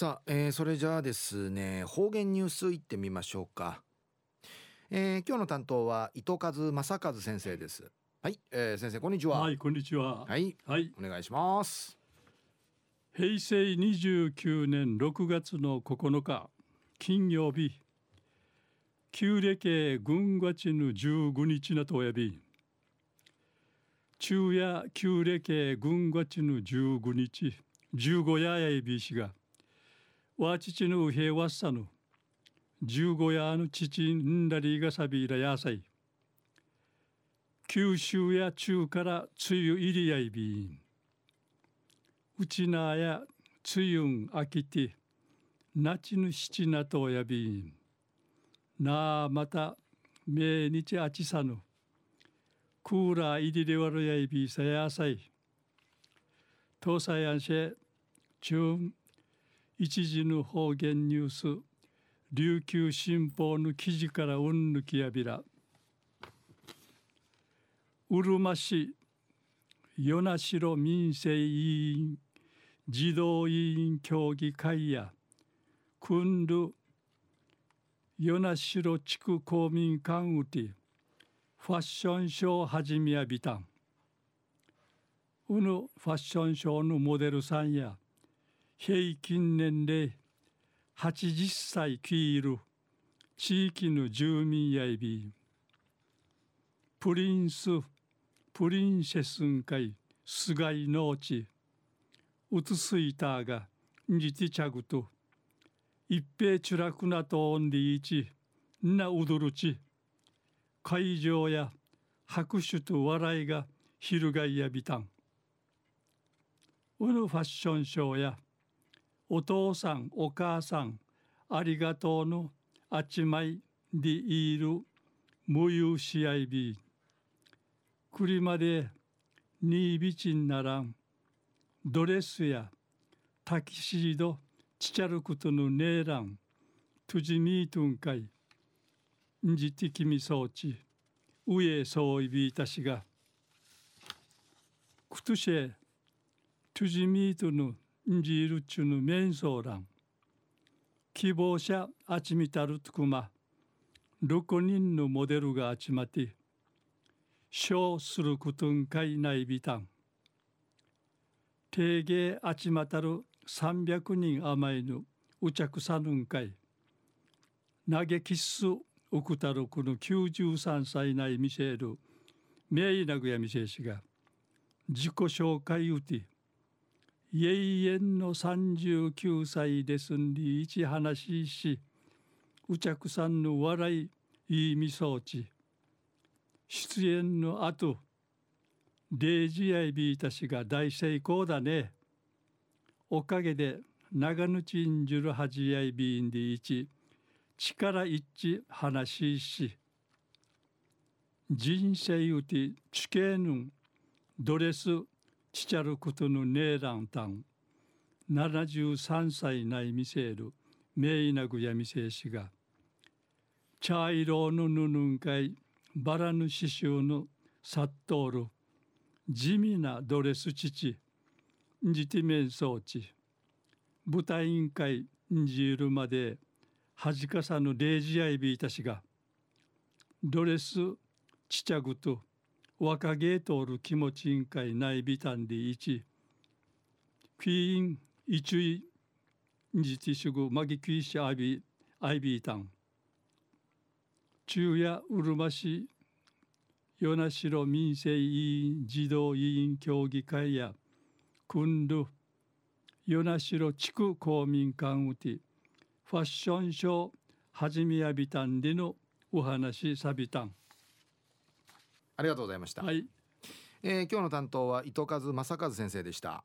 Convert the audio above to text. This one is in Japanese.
さあ、えー、それじゃあですね方言ニュースいってみましょうか、えー、今日の担当は糸数正和先生です。はい、えー、先生こんにちは。はいこんにちは。はい、はい、お願いします。平成29年6月の9日金曜日旧暦軍月の15日なとおやび昼夜旧暦軍月の15日15夜やいびしがわ父の平和さぬ十五夜の父んだりがさびらやさい九州や中から梅雨入りやいびんうちなや梅雨んあきてなちぬ七なとやびんなあまためにちあちさぬクーラー入りれわるやいびさやさい。東西安市中一時の方言ニュース。琉球新報の記事からうんぬきやびら。うるま市。与那城民生委員。児童委員協議会や。訓る。与那城地区公民館うてファッションショー始めやびたん。うぬファッションショーのモデルさんや。平均年齢80歳きいる地域の住民やいび。プリンスプリンセスン会菅井農地うつすいたがんじてちゃぐと。一平ちゅらくなとおんでいち。なうどるち。会場や拍手と笑いが翻やびたん。うぬファッションショーやお父さんお母さんありがとうのあちまいでいる無有試合日くりまでにいびちんならん。ドレスやタキシードちちゃることのねえらん。とじみいとんかい。んじてきみそうち。上そういびいたしが。くとしえとじみいとのんじいるちゅぬめんそうらん。希望者あちみたるとくま。6人のモデルが集まて賞することんかいないびたん。定芸あちまたる300人甘いぬうちゃくさぬんかい。投げキッスうくたるくの93歳ない見せる名医なぐや見せしが自己紹介うて。永遠の39歳ですんり一話しうちゃくさんの笑いいいみそうち出演の後0時合いびいたしが大成功だね。おかげで長野ちんじゅるはじやいびんでいち力一致話し人生うて地形のドレスちちゃることのねえらんたん。73歳ないみせる。めいなぐやみせしが。茶色のぬぬんかい。バラの刺繍のさっとおる。地味なドレス父。んじてめんそうち舞台委員会。んじるまで。はじかさぬ礼儀合いびいたしが。ドレスちちゃぐと。若気通る気持ち委員会内ビタンで一クイーン一位日ティシュグマギクイシアビアイビータン中夜うるま市与那城民生委員児童委員協議会や訓ル与那城地区公民館うてファッションショーはじめやびたんでのお話さびたんありがとうございました。はい。えー、今日の担当は糸数正和先生でした。